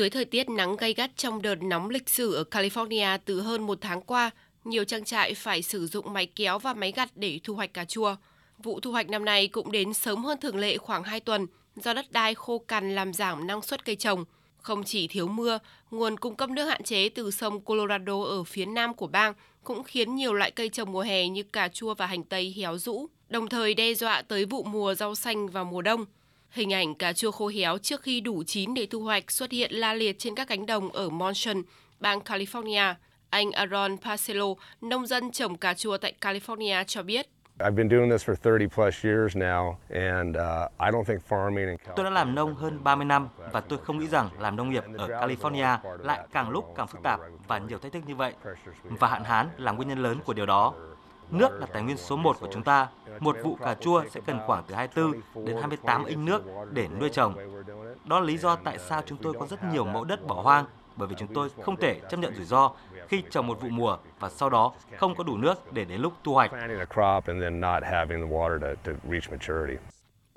Dưới thời tiết nắng gay gắt trong đợt nóng lịch sử ở California từ hơn một tháng qua, nhiều trang trại phải sử dụng máy kéo và máy gặt để thu hoạch cà chua. Vụ thu hoạch năm nay cũng đến sớm hơn thường lệ khoảng 2 tuần do đất đai khô cằn làm giảm năng suất cây trồng. Không chỉ thiếu mưa, nguồn cung cấp nước hạn chế từ sông Colorado ở phía nam của bang cũng khiến nhiều loại cây trồng mùa hè như cà chua và hành tây héo rũ, đồng thời đe dọa tới vụ mùa rau xanh vào mùa đông. Hình ảnh cà chua khô héo trước khi đủ chín để thu hoạch xuất hiện la liệt trên các cánh đồng ở Monson, bang California. Anh Aaron Parcelo, nông dân trồng cà chua tại California cho biết. Tôi đã làm nông hơn 30 năm và tôi không nghĩ rằng làm nông nghiệp ở California lại càng lúc càng phức tạp và nhiều thách thức như vậy. Và hạn hán là nguyên nhân lớn của điều đó. Nước là tài nguyên số 1 của chúng ta. Một vụ cà chua sẽ cần khoảng từ 24 đến 28 inch nước để nuôi trồng. Đó là lý do tại sao chúng tôi có rất nhiều mẫu đất bỏ hoang, bởi vì chúng tôi không thể chấp nhận rủi ro khi trồng một vụ mùa và sau đó không có đủ nước để đến lúc thu hoạch.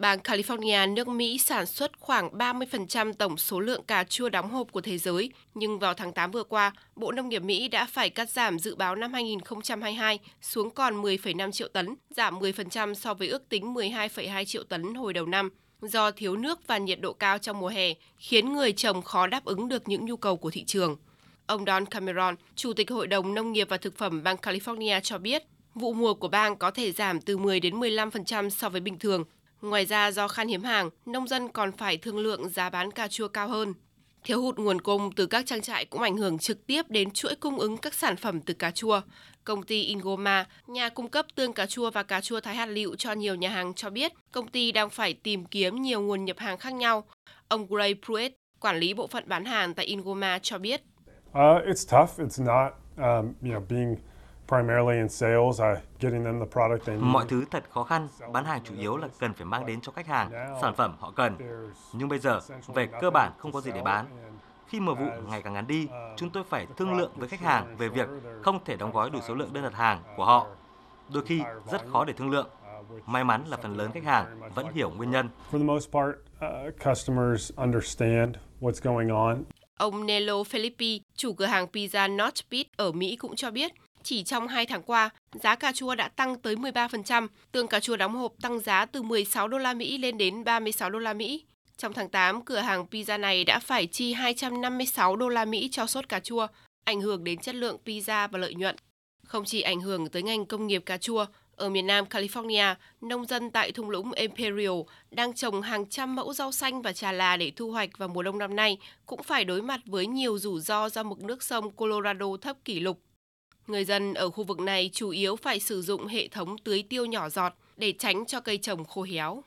Bang California, nước Mỹ sản xuất khoảng 30% tổng số lượng cà chua đóng hộp của thế giới, nhưng vào tháng 8 vừa qua, Bộ Nông nghiệp Mỹ đã phải cắt giảm dự báo năm 2022 xuống còn 10,5 triệu tấn, giảm 10% so với ước tính 12,2 triệu tấn hồi đầu năm do thiếu nước và nhiệt độ cao trong mùa hè, khiến người trồng khó đáp ứng được những nhu cầu của thị trường. Ông Don Cameron, Chủ tịch Hội đồng Nông nghiệp và Thực phẩm bang California cho biết, vụ mùa của bang có thể giảm từ 10 đến 15% so với bình thường. Ngoài ra, do khan hiếm hàng, nông dân còn phải thương lượng giá bán cà chua cao hơn. Thiếu hụt nguồn cung từ các trang trại cũng ảnh hưởng trực tiếp đến chuỗi cung ứng các sản phẩm từ cà chua. Công ty Ingoma, nhà cung cấp tương cà chua và cà chua thái hạt lựu cho nhiều nhà hàng cho biết công ty đang phải tìm kiếm nhiều nguồn nhập hàng khác nhau. Ông Gray Pruitt, quản lý bộ phận bán hàng tại Ingoma cho biết. Uh, it's tough. It's not, um, you know, being Mọi thứ thật khó khăn, bán hàng chủ yếu là cần phải mang đến cho khách hàng sản phẩm họ cần. Nhưng bây giờ, về cơ bản không có gì để bán. Khi mùa vụ ngày càng ngắn đi, chúng tôi phải thương lượng với khách hàng về việc không thể đóng gói đủ số lượng đơn đặt hàng của họ. Đôi khi rất khó để thương lượng. May mắn là phần lớn khách hàng vẫn hiểu nguyên nhân. Ông Nelo Felipe, chủ cửa hàng pizza North Beach ở Mỹ cũng cho biết, chỉ trong 2 tháng qua, giá cà chua đã tăng tới 13%, tương cà chua đóng hộp tăng giá từ 16 đô la Mỹ lên đến 36 đô la Mỹ. Trong tháng 8, cửa hàng pizza này đã phải chi 256 đô la Mỹ cho sốt cà chua, ảnh hưởng đến chất lượng pizza và lợi nhuận. Không chỉ ảnh hưởng tới ngành công nghiệp cà chua, ở miền Nam California, nông dân tại thung lũng Imperial đang trồng hàng trăm mẫu rau xanh và trà là để thu hoạch vào mùa đông năm nay cũng phải đối mặt với nhiều rủi ro do mực nước sông Colorado thấp kỷ lục. Người dân ở khu vực này chủ yếu phải sử dụng hệ thống tưới tiêu nhỏ giọt để tránh cho cây trồng khô héo.